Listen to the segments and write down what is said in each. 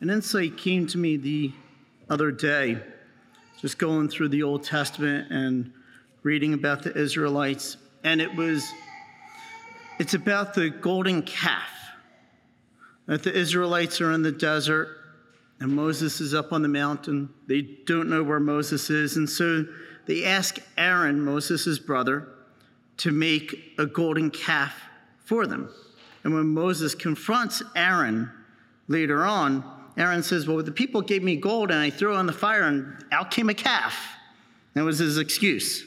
An insight came to me the other day, just going through the Old Testament and reading about the Israelites, and it was it's about the golden calf. That the Israelites are in the desert and Moses is up on the mountain. They don't know where Moses is, and so they ask Aaron, Moses' brother, to make a golden calf for them. And when Moses confronts Aaron later on, Aaron says, Well, the people gave me gold and I threw it on the fire and out came a calf. That was his excuse.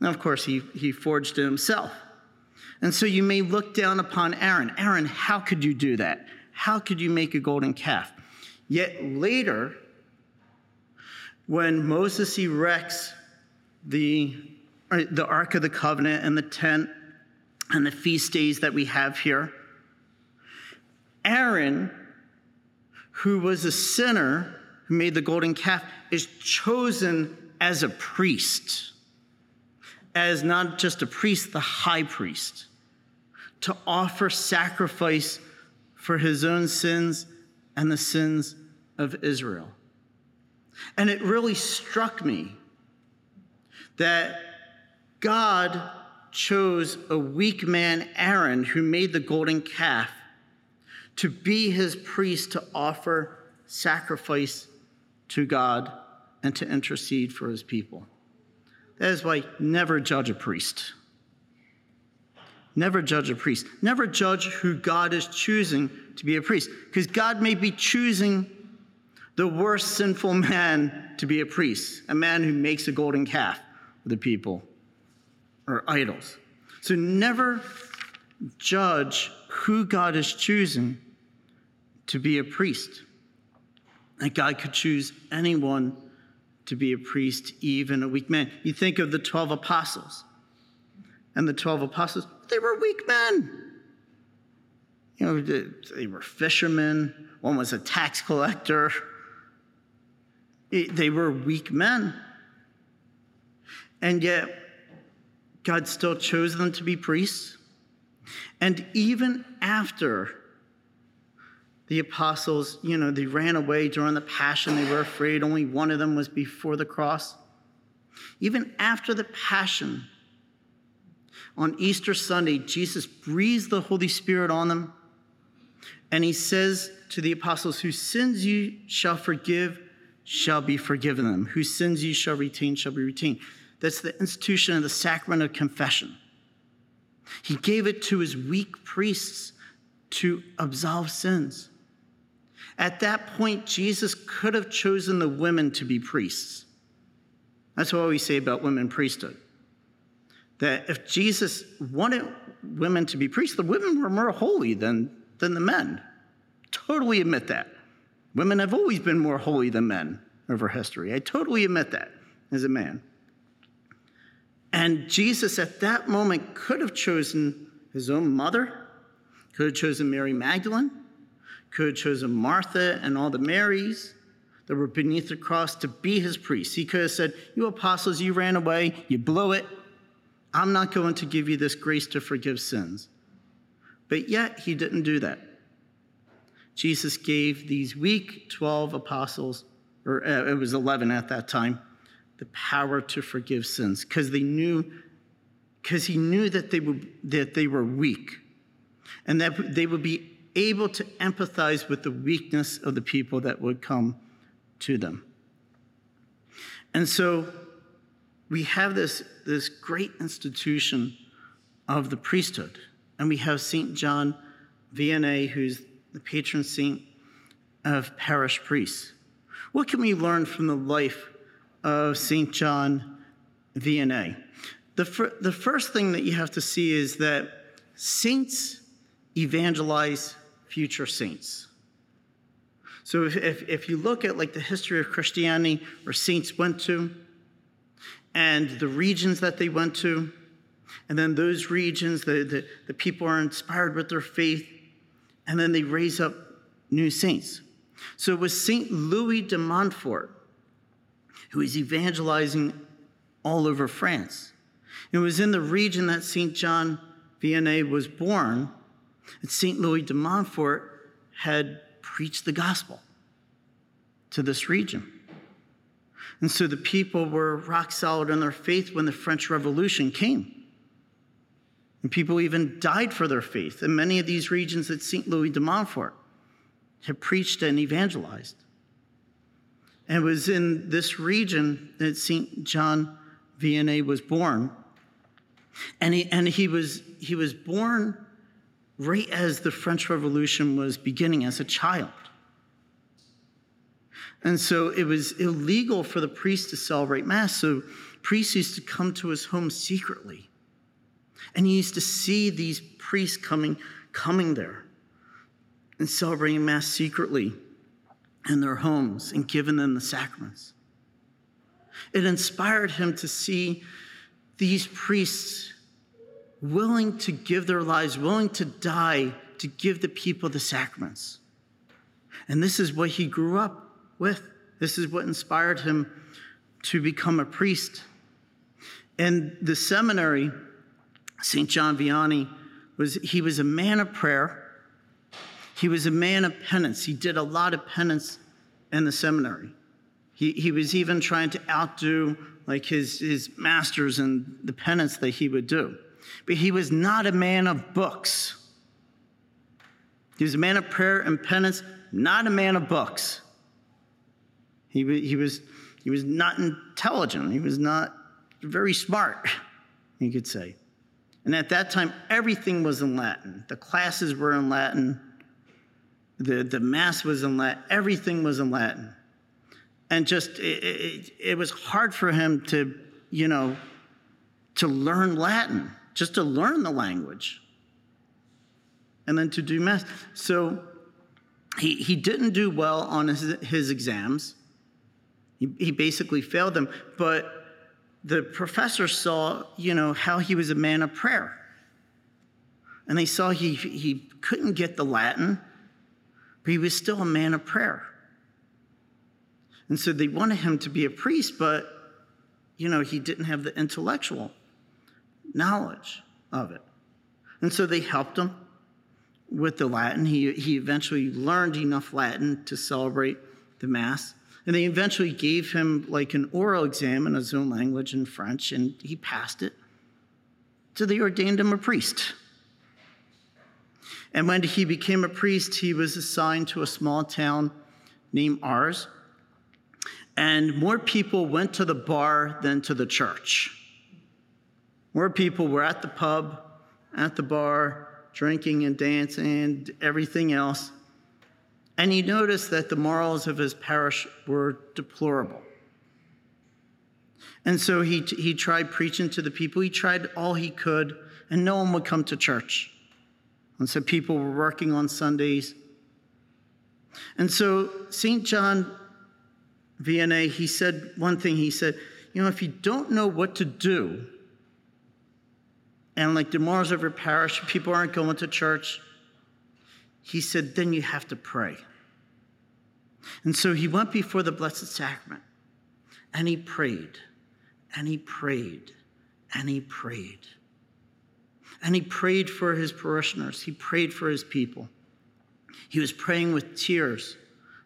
Now, of course, he, he forged it himself. And so you may look down upon Aaron. Aaron, how could you do that? How could you make a golden calf? Yet later, when Moses erects the, uh, the Ark of the Covenant and the tent and the feast days that we have here, Aaron, who was a sinner who made the golden calf, is chosen as a priest, as not just a priest, the high priest, to offer sacrifice for his own sins and the sins of Israel. And it really struck me that God chose a weak man, Aaron, who made the golden calf, to be his priest to offer sacrifice to God and to intercede for his people. That is why never judge a priest. Never judge a priest. Never judge who God is choosing to be a priest, because God may be choosing the worst sinful man to be a priest, a man who makes a golden calf for the people or idols. So never judge who God is choosing to be a priest. That God could choose anyone to be a priest, even a weak man. You think of the 12 apostles. And the 12 apostles, they were weak men. You know, they were fishermen, one was a tax collector. They were weak men. And yet, God still chose them to be priests. And even after the apostles, you know, they ran away during the passion, they were afraid, only one of them was before the cross. Even after the passion, on Easter Sunday, Jesus breathes the Holy Spirit on them, and he says to the apostles, Whose sins you shall forgive, shall be forgiven them. Whose sins you shall retain, shall be retained. That's the institution of the sacrament of confession. He gave it to his weak priests to absolve sins. At that point, Jesus could have chosen the women to be priests. That's what we say about women priesthood. That if Jesus wanted women to be priests, the women were more holy than, than the men. Totally admit that. Women have always been more holy than men over history. I totally admit that as a man. And Jesus at that moment could have chosen his own mother, could have chosen Mary Magdalene, could have chosen Martha and all the Marys that were beneath the cross to be his priests. He could have said, You apostles, you ran away, you blew it. I'm not going to give you this grace to forgive sins. But yet, he didn't do that. Jesus gave these weak 12 apostles, or uh, it was 11 at that time, the power to forgive sins because they knew because he knew that they, would, that they were weak and that they would be able to empathize with the weakness of the people that would come to them. And so we have this, this great institution of the priesthood, and we have St. John Vianney, who's the patron saint of parish priests. What can we learn from the life of St. John Vianney? The, fir- the first thing that you have to see is that saints evangelize future saints. So if, if, if, you look at like the history of Christianity where saints went to and the regions that they went to, and then those regions, the, the, the people are inspired with their faith, and then they raise up new saints. So it was St. Louis de Montfort who was evangelizing all over France. It was in the region that St. John Vianney was born St. Louis de Montfort had preached the gospel to this region. And so the people were rock solid in their faith when the French Revolution came. And people even died for their faith. In many of these regions that St. Louis de Montfort had preached and evangelized. And it was in this region that St. John Vianney was born. And he, and he, was, he was born right as the French Revolution was beginning as a child. And so it was illegal for the priest to celebrate Mass. So priests used to come to his home secretly. And he used to see these priests coming, coming there and celebrating Mass secretly in their homes and giving them the sacraments. It inspired him to see these priests willing to give their lives, willing to die to give the people the sacraments. And this is what he grew up with. This is what inspired him to become a priest. And the seminary, St. John Vianney was he was a man of prayer. He was a man of penance. He did a lot of penance in the seminary. He, he was even trying to outdo like his, his masters and the penance that he would do. But he was not a man of books. He was a man of prayer and penance, not a man of books. He, he, was, he was not intelligent. He was not very smart, you could say. And at that time, everything was in Latin. The classes were in Latin. The, the Mass was in Latin. Everything was in Latin. And just, it, it, it was hard for him to, you know, to learn Latin, just to learn the language. And then to do math. So he, he didn't do well on his, his exams. He, he basically failed them. But the professor saw, you know, how he was a man of prayer. And they saw he, he couldn't get the Latin, but he was still a man of prayer. And so they wanted him to be a priest, but, you know, he didn't have the intellectual knowledge of it. And so they helped him with the Latin. He, he eventually learned enough Latin to celebrate the Mass. And they eventually gave him like an oral exam in his own language in French, and he passed it. So they ordained him a priest. And when he became a priest, he was assigned to a small town named Ars. And more people went to the bar than to the church. More people were at the pub, at the bar, drinking and dancing and everything else and he noticed that the morals of his parish were deplorable. And so he, he tried preaching to the people. He tried all he could, and no one would come to church. And so people were working on Sundays. And so St. John Vianney, he said one thing. He said, You know, if you don't know what to do, and like the morals of your parish, people aren't going to church, he said, then you have to pray. And so he went before the Blessed Sacrament and he prayed and he prayed and he prayed. And he prayed for his parishioners, he prayed for his people. He was praying with tears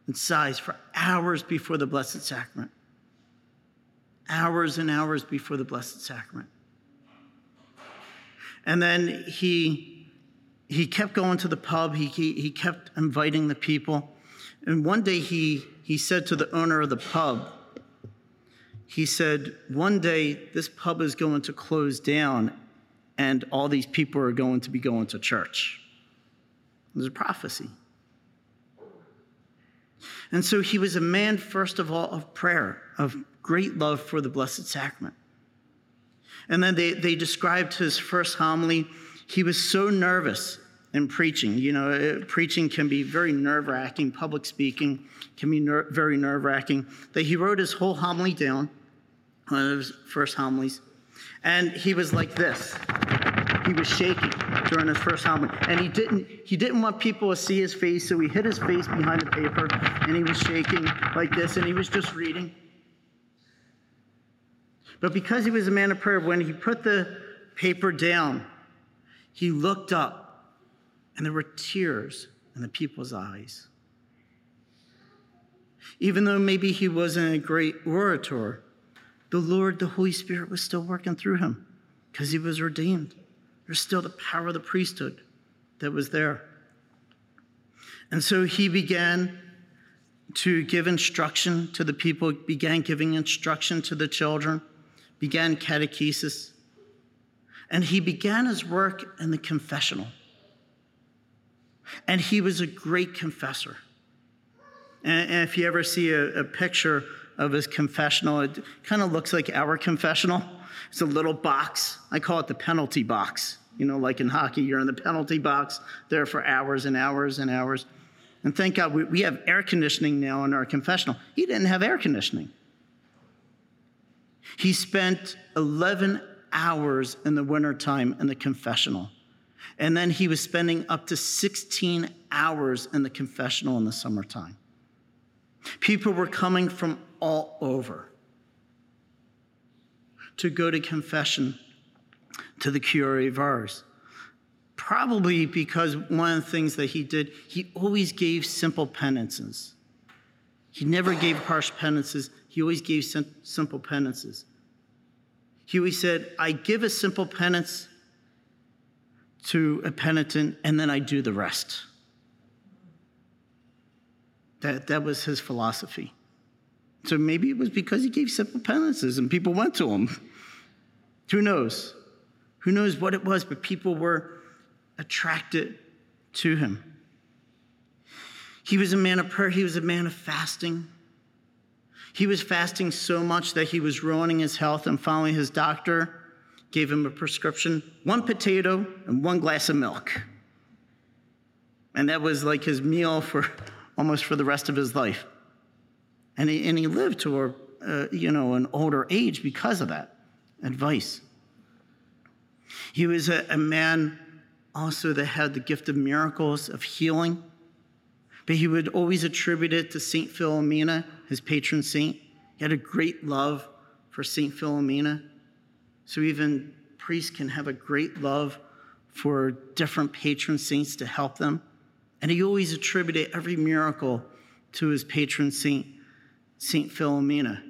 and sighs for hours before the Blessed Sacrament. Hours and hours before the Blessed Sacrament. And then he, he kept going to the pub, he, he, he kept inviting the people. And one day he, he said to the owner of the pub, he said, One day this pub is going to close down and all these people are going to be going to church. There's a prophecy. And so he was a man, first of all, of prayer, of great love for the Blessed Sacrament. And then they, they described his first homily. He was so nervous in preaching. You know, uh, preaching can be very nerve wracking, public speaking can be ner- very nerve wracking. That he wrote his whole homily down, one of his first homilies, and he was like this. He was shaking during his first homily, and he didn't he didn't want people to see his face, so he hid his face behind the paper, and he was shaking like this, and he was just reading. But because he was a man of prayer, when he put the paper down, he looked up and there were tears in the people's eyes. Even though maybe he wasn't a great orator, the Lord, the Holy Spirit, was still working through him because he was redeemed. There's still the power of the priesthood that was there. And so he began to give instruction to the people, began giving instruction to the children, began catechesis. And he began his work in the confessional. And he was a great confessor. And, if you ever see a, a picture of his confessional, it kind of looks like our confessional. It's a little box. I call it the penalty box. You know, like in hockey, you're in the penalty box there for hours and hours and hours. And thank God we, we have air conditioning now in our confessional. He didn't have air conditioning. He spent 11 hours in the wintertime in the confessional. And then he was spending up to 16 hours in the confessional in the summertime. People were coming from all over to go to confession to the Curé of Ars. Probably because one of the things that he did, he always gave simple penances. He never gave harsh penances, he always gave sim- simple penances. He always said, I give a simple penance to a penitent, and then I do the rest. That, that was his philosophy. So maybe it was because he gave simple penances and people went to him. Who knows? Who knows what it was, but people were attracted to him. He was a man of prayer, he was a man of fasting. He was fasting so much that he was ruining his health, and finally, his doctor gave him a prescription one potato and one glass of milk. And that was like his meal for almost for the rest of his life. And he, and he lived to a, uh, you know, an older age because of that advice. He was a, a man also that had the gift of miracles, of healing, but he would always attribute it to St. Philomena, his patron saint. He had a great love for St. Philomena. So even priests can have a great love for different patron saints to help them. And he always attributed every miracle to his patron saint, Saint Philomena.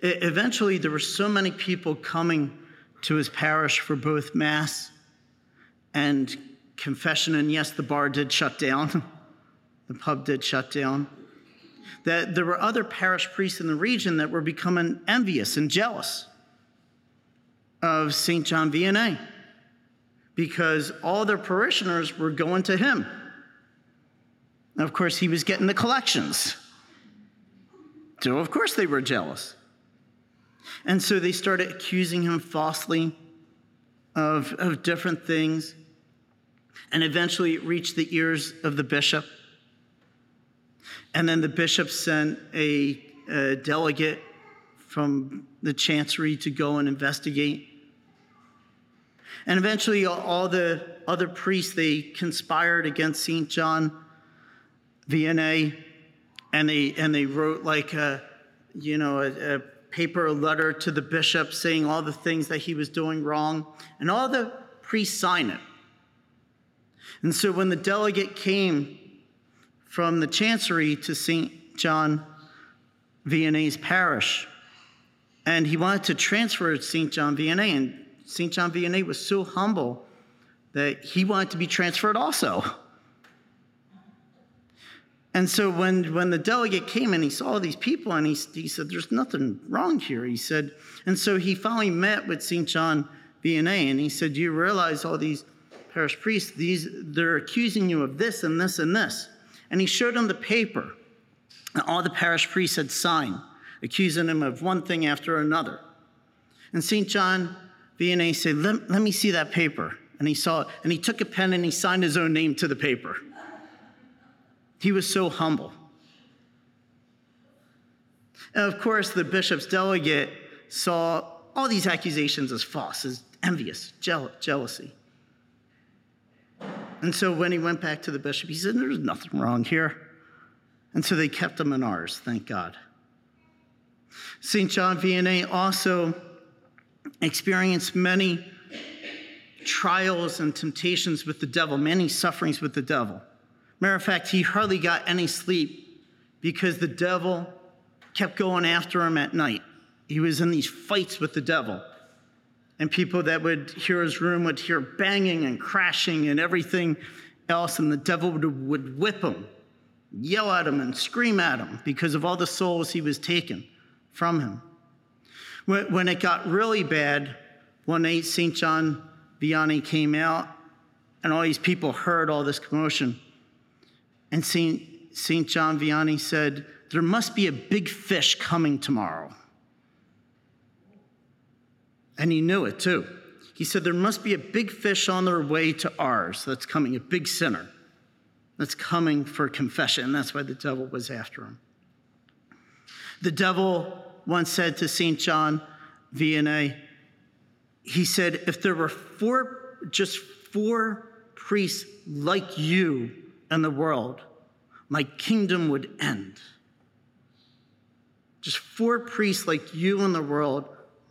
Eventually, there were so many people coming to his parish for both Mass and confession. And yes, the bar did shut down, the pub did shut down. That there were other parish priests in the region that were becoming envious and jealous of St. John Vianney because all their parishioners were going to him. of course, he was getting the collections. So, of course, they were jealous. And so they started accusing him falsely of, of different things. And eventually it reached the ears of the bishop. And then the bishop sent a, a delegate from the chancery to go and investigate. And eventually, all the other priests they conspired against Saint John Vianney, and they and they wrote like a, you know, a, a paper, a letter to the bishop saying all the things that he was doing wrong, and all the priests signed it. And so when the delegate came from the chancery to St. John Vianney's parish, and he wanted to transfer to St. John Vianney, and St. John Vianney was so humble that he wanted to be transferred also. And so when, when the delegate came and he saw these people and he, he said, There's nothing wrong here. He said, and so he finally met with St. John Vianney and he said, Do you realize all these parish priests, these, they're accusing you of this and this and this? And he showed him the paper that all the parish priests had signed, accusing him of one thing after another. And St. John Vianney said, let, let me see that paper. And he saw it, and he took a pen and he signed his own name to the paper. He was so humble. And of course, the bishop's delegate saw all these accusations as false, as envious, jeal- jealousy. And so when he went back to the bishop, he said, There's nothing wrong here. And so they kept him in Ars, thank God. St. John Vianney also experienced many trials and temptations with the devil, many sufferings with the devil. Matter of fact, he hardly got any sleep because the devil kept going after him at night. He was in these fights with the devil. And people that would hear his room would hear banging and crashing and everything else, and the devil would, would whip him, yell at him, and scream at him because of all the souls he was taking from him. When, when it got really bad, one night St. John Vianney came out, and all these people heard all this commotion. And St. St. John Vianney said, There must be a big fish coming tomorrow. And he knew it too. He said, There must be a big fish on their way to Ars that's coming, a big sinner that's coming for confession. That's why the devil was after him. The devil once said to St. John Vianney, he said, If there were four, just four priests like you in the world, my kingdom would end. Just four priests like you in the world,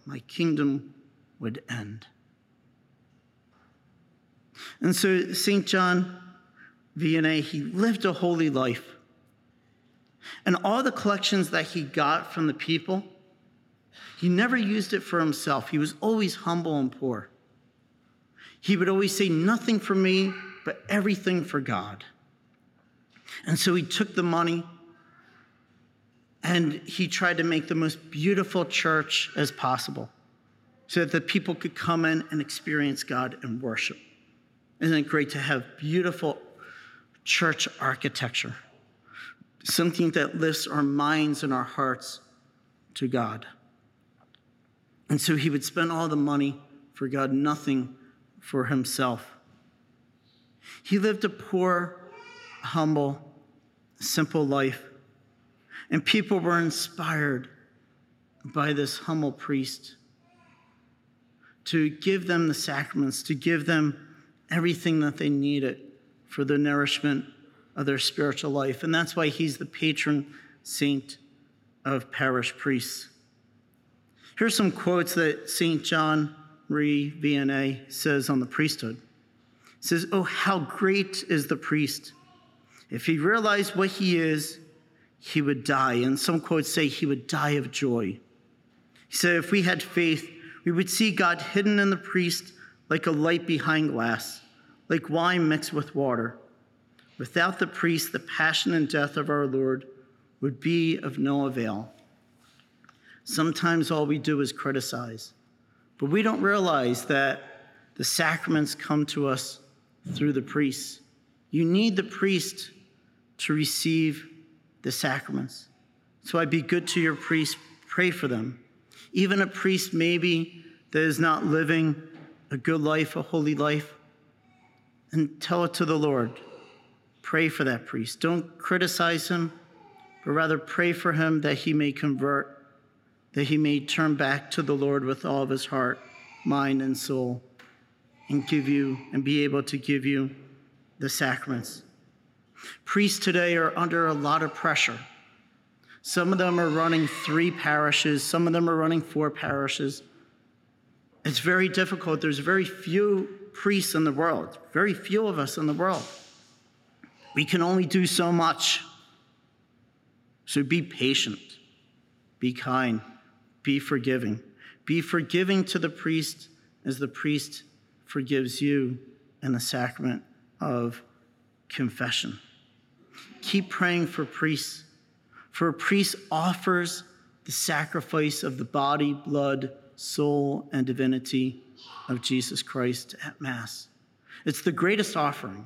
my kingdom would end. And so St. John Vianney, he lived a holy life. And all the collections that he got from the people, he never used it for himself. He was always humble and poor. He would always say, Nothing for me, but everything for God. And so he took the money and he tried to make the most beautiful church as possible so that the people could come in and experience God and worship. Isn't it great to have beautiful church architecture? Something that lifts our minds and our hearts to God. And so he would spend all the money for God, nothing for himself. He lived a poor, humble, simple life. And people were inspired by this humble priest to give them the sacraments, to give them everything that they needed for the nourishment of their spiritual life. And that's why he's the patron saint of parish priests. Here's some quotes that St. John Marie Vianney says on the priesthood. He says, Oh, how great is the priest! If he realized what he is, he would die. And some quotes say he would die of joy. He said, If we had faith, we would see God hidden in the priest like a light behind glass, like wine mixed with water. Without the priest, the passion and death of our Lord would be of no avail. Sometimes all we do is criticize, but we don't realize that the sacraments come to us through the priest. You need the priest to receive the sacraments. So I'd be good to your priest, pray for them even a priest maybe that is not living a good life, a holy life, and tell it to the Lord. Pray for that priest. Don't criticize him, but rather pray for him that he may convert, that he may turn back to the Lord with all of his heart, mind, and soul, and give you and be able to give you the sacraments. Priests today are under a lot of pressure some of them are running three parishes, some of them are running four parishes. It's very difficult. There's very few priests in the world, very few of us in the world. We can only do so much. So be patient, be kind, be forgiving. Be forgiving to the priest as the priest forgives you in the sacrament of confession. Keep praying for priests for a priest offers the sacrifice of the body, blood, soul, and divinity of Jesus Christ at Mass. It's the greatest offering.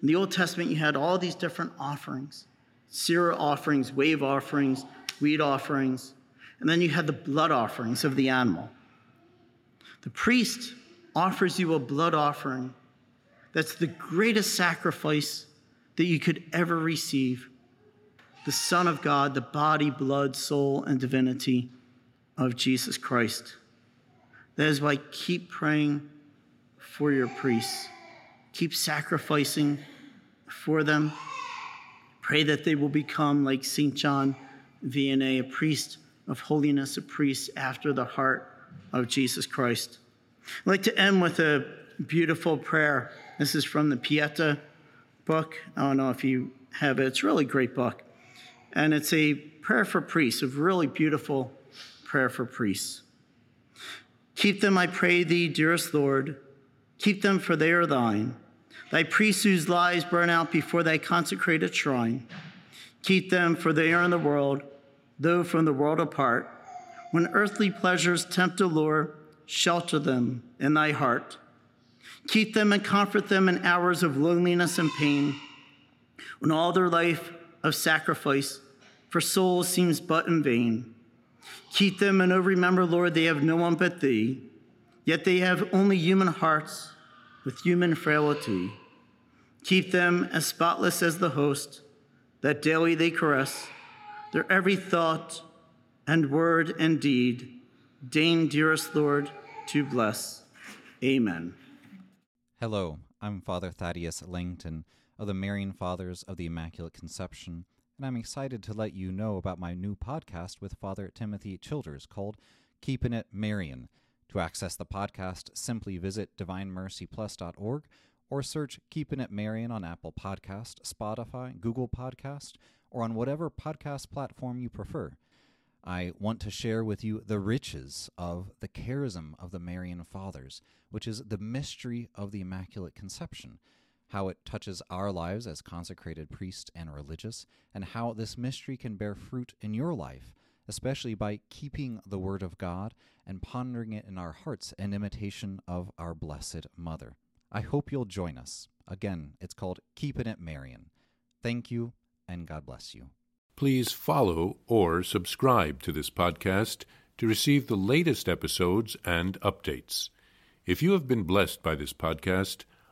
In the Old Testament, you had all these different offerings Syra offerings, wave offerings, wheat offerings, and then you had the blood offerings of the animal. The priest offers you a blood offering that's the greatest sacrifice that you could ever receive the Son of God, the body, blood, soul, and divinity of Jesus Christ. That is why keep praying for your priests. Keep sacrificing for them. Pray that they will become like St. John Vianney, a priest of holiness, a priest after the heart of Jesus Christ. I'd like to end with a beautiful prayer. This is from the Pieta book. I don't know if you have it, it's a really great book. And it's a prayer for priests, a really beautiful prayer for priests. Keep them, I pray thee, dearest Lord. Keep them, for they are thine. Thy priests whose lives burn out before thy consecrated shrine. Keep them, for they are in the world, though from the world apart. When earthly pleasures tempt to lure, shelter them in thy heart. Keep them and comfort them in hours of loneliness and pain, when all their life of sacrifice for souls seems but in vain. Keep them and oh, remember, Lord, they have no one but thee, yet they have only human hearts with human frailty. Keep them as spotless as the host that daily they caress, their every thought and word and deed. Deign, dearest Lord, to bless. Amen. Hello, I'm Father Thaddaeus Lancton of the Marian Fathers of the Immaculate Conception and I'm excited to let you know about my new podcast with Father Timothy Childers called Keeping It Marian. To access the podcast, simply visit divinemercyplus.org or search Keeping It Marian on Apple Podcast, Spotify, Google Podcast, or on whatever podcast platform you prefer. I want to share with you the riches of the charism of the Marian Fathers, which is the mystery of the Immaculate Conception how it touches our lives as consecrated priests and religious, and how this mystery can bear fruit in your life, especially by keeping the Word of God and pondering it in our hearts in imitation of our Blessed Mother. I hope you'll join us. Again, it's called Keeping It Marian. Thank you, and God bless you. Please follow or subscribe to this podcast to receive the latest episodes and updates. If you have been blessed by this podcast,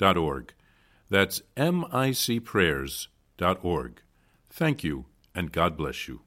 micprayers.org. That's micprayers.org. Thank you, and God bless you.